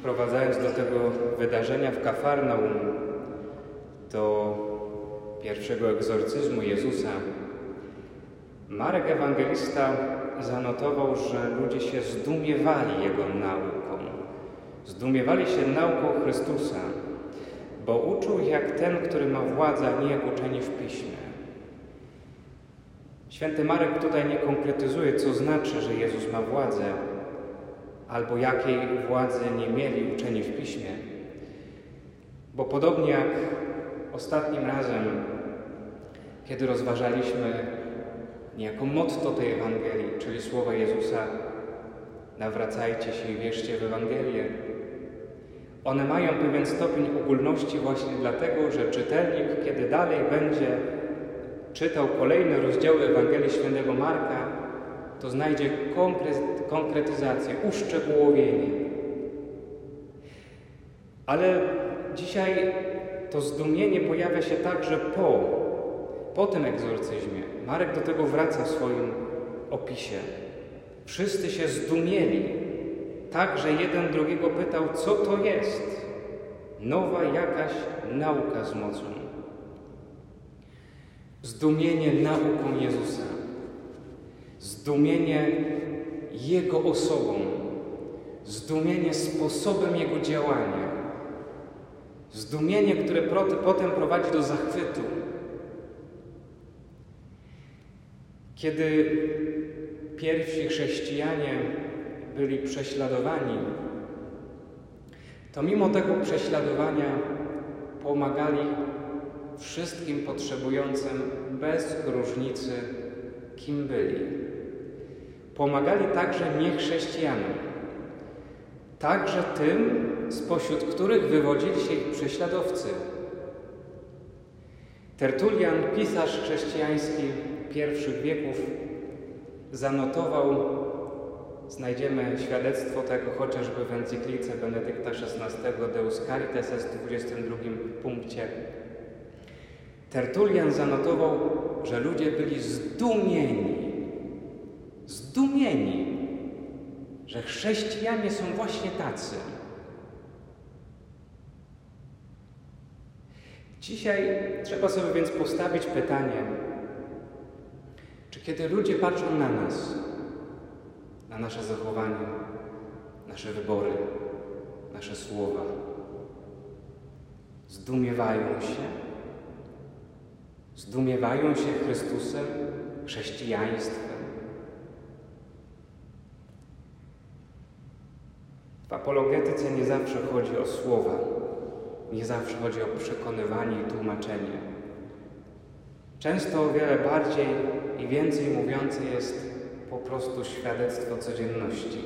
wprowadzając do tego wydarzenia w Kafarnaum, do pierwszego egzorcyzmu Jezusa, Marek Ewangelista zanotował, że ludzie się zdumiewali Jego nauką. Zdumiewali się nauką Chrystusa, bo uczył jak ten, który ma władzę, a nie jak uczeni w Piśmie. Święty Marek tutaj nie konkretyzuje, co znaczy, że Jezus ma władzę, albo jakiej władzy nie mieli uczeni w Piśmie. Bo podobnie jak ostatnim razem, kiedy rozważaliśmy niejako motto tej Ewangelii, czyli słowa Jezusa nawracajcie się i wierzcie w Ewangelię. One mają pewien stopień ogólności właśnie dlatego, że czytelnik, kiedy dalej będzie czytał kolejne rozdziały Ewangelii Świętego Marka, to znajdzie konkretyzację, uszczegółowienie. Ale dzisiaj to zdumienie pojawia się także po, po tym egzorcyzmie. Marek do tego wraca w swoim opisie. Wszyscy się zdumieli, tak, że jeden drugiego pytał, co to jest? Nowa jakaś nauka z mocą. Zdumienie nauką Jezusa. Zdumienie Jego osobą. Zdumienie sposobem Jego działania. Zdumienie, które potem prowadzi do zachwytu. Kiedy pierwsi chrześcijanie byli prześladowani, to mimo tego prześladowania pomagali wszystkim potrzebującym bez różnicy, kim byli. Pomagali także niechrześcijanom, także tym, spośród których wywodzili się ich prześladowcy. Tertulian, pisarz chrześcijański pierwszych wieków, zanotował, znajdziemy świadectwo tego chociażby w encyklice Benedykta XVI Deus Caritas w 22 punkcie. Tertulian zanotował, że ludzie byli zdumieni, zdumieni, że chrześcijanie są właśnie tacy. Dzisiaj trzeba sobie więc postawić pytanie, czy kiedy ludzie patrzą na nas, na nasze zachowanie, nasze wybory, nasze słowa, zdumiewają się? Zdumiewają się Chrystusem, chrześcijaństwem? W apologetyce nie zawsze chodzi o słowa, nie zawsze chodzi o przekonywanie i tłumaczenie. Często o wiele bardziej i więcej mówiące jest po prostu świadectwo codzienności.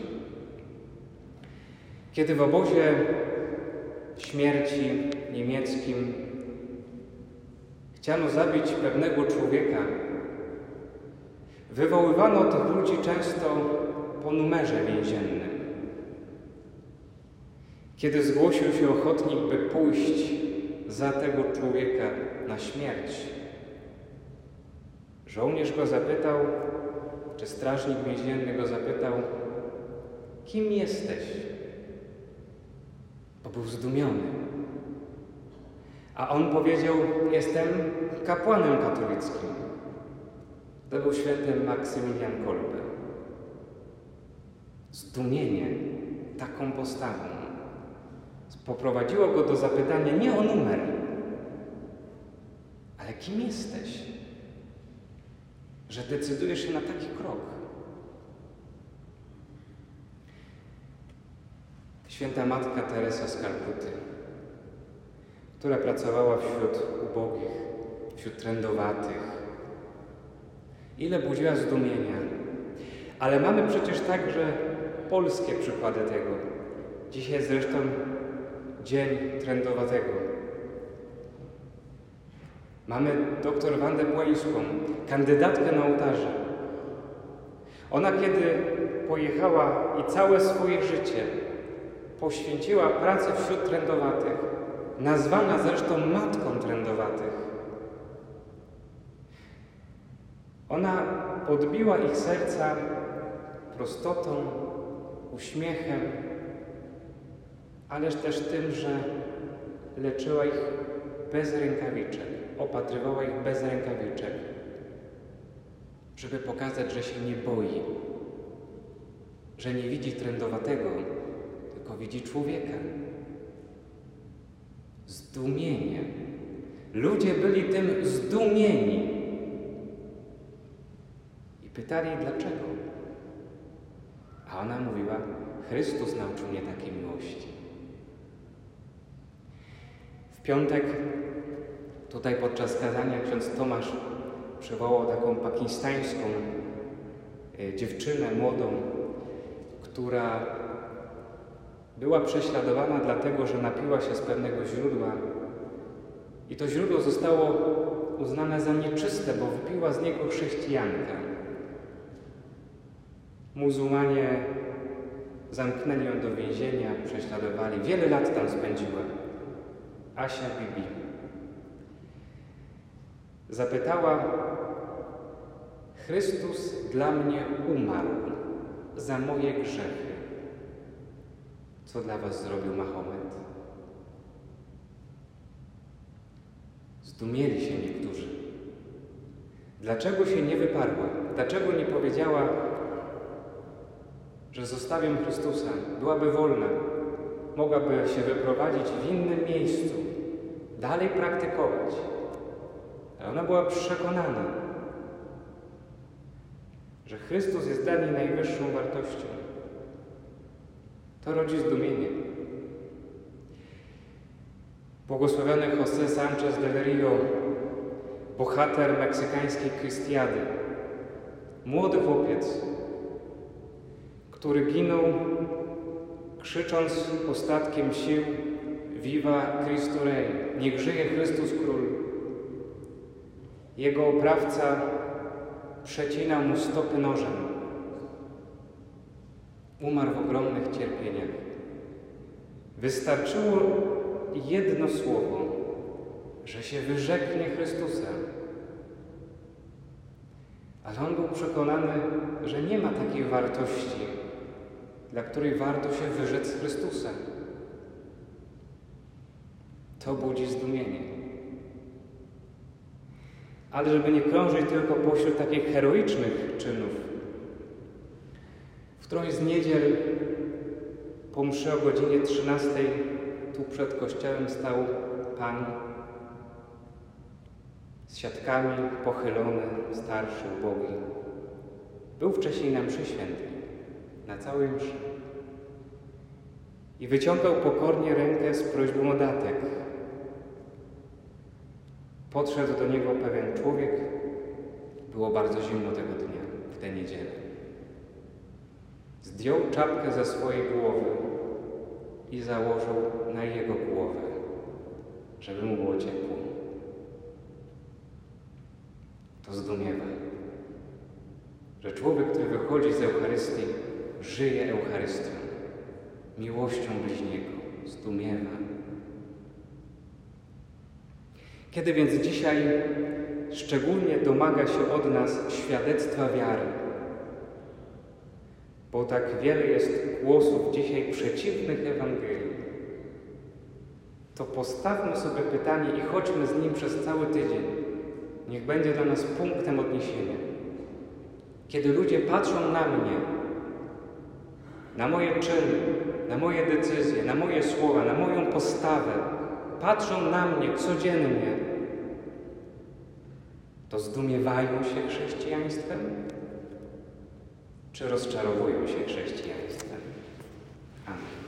Kiedy w obozie śmierci niemieckim chciano zabić pewnego człowieka, wywoływano tych ludzi często po numerze więziennym. Kiedy zgłosił się ochotnik, by pójść za tego człowieka na śmierć, żołnierz go zapytał, czy strażnik więzienny go zapytał, kim jesteś? Bo był zdumiony. A on powiedział, jestem kapłanem katolickim. To był święty Maksymilian Kolbe. Zdumienie taką postawą poprowadziło go do zapytania nie o numer, ale kim jesteś? Że decydujesz się na taki krok. Święta Matka Teresa z Kalkuty, która pracowała wśród ubogich, wśród trędowatych. Ile budziła zdumienia. Ale mamy przecież także polskie przykłady tego. Dzisiaj zresztą Dzień Trędowatego. Mamy doktor Wandę Błańską, kandydatkę na ołtarze. Ona kiedy pojechała i całe swoje życie poświęciła pracę wśród trędowatych, nazwana zresztą matką trędowatych. Ona podbiła ich serca prostotą, uśmiechem, ależ też tym, że leczyła ich bez rękawiczek, opatrywała ich bez rękawiczek, żeby pokazać, że się nie boi, że nie widzi trędowatego, tylko widzi człowieka. Zdumienie. Ludzie byli tym zdumieni. I pytali, dlaczego. A ona mówiła, Chrystus nauczył mnie takiej miłości. W piątek, tutaj podczas kazania, ksiądz Tomasz przywołał taką pakistańską e, dziewczynę młodą, która była prześladowana dlatego, że napiła się z pewnego źródła i to źródło zostało uznane za nieczyste, bo wypiła z niego chrześcijanka. Muzułmanie zamknęli ją do więzienia, prześladowali. Wiele lat tam spędziła. Asia Bibi. Zapytała, Chrystus dla mnie umarł za moje grzechy. Co dla was zrobił Mahomet? Zdumieli się niektórzy. Dlaczego się nie wyparła? Dlaczego nie powiedziała, że zostawiam Chrystusa? Byłaby wolna. Mogłaby się wyprowadzić w innym miejscu, dalej praktykować. Ale ona była przekonana, że Chrystus jest dla niej najwyższą wartością. To rodzi zdumienie. Błogosławiony José Sánchez de Rio, bohater meksykańskiej Krystiady, młody chłopiec, który ginął krzycząc ostatkiem sił Viva Cristo Rey, niech żyje Chrystus Król. Jego oprawca przecinał mu stopy nożem. Umarł w ogromnych cierpieniach. Wystarczyło jedno słowo, że się wyrzeknie Chrystusa. Ale on był przekonany, że nie ma takiej wartości, dla której warto się wyrzec Chrystusa. To budzi zdumienie. Ale żeby nie krążyć tylko pośród takich heroicznych czynów, w którąś z niedziel po mszy o godzinie 13 tu przed kościołem stał Pan z siatkami, pochylony, starszy, ubogi. Był wcześniej na mszy świętej, na całej mszy. I wyciągał pokornie rękę z prośbą o datek. Podszedł do niego pewien człowiek. Było bardzo zimno tego dnia, w tę niedzielę. Zdjął czapkę ze swojej głowy i założył na jego głowę, żeby mu było ciepło. To zdumiewa, że człowiek, który wychodzi z Eucharystii, żyje Eucharystią, miłością bliźniego, zdumiewa. Kiedy więc dzisiaj szczególnie domaga się od nas świadectwa wiary, bo tak wiele jest głosów dzisiaj przeciwnych Ewangelii, to postawmy sobie pytanie i chodźmy z nim przez cały tydzień. Niech będzie dla nas punktem odniesienia. Kiedy ludzie patrzą na mnie, na moje czyny, na moje decyzje, na moje słowa, na moją postawę, patrzą na mnie codziennie, to zdumiewają się chrześcijaństwem? Czy rozczarowują się chrześcijaństwem. Amen.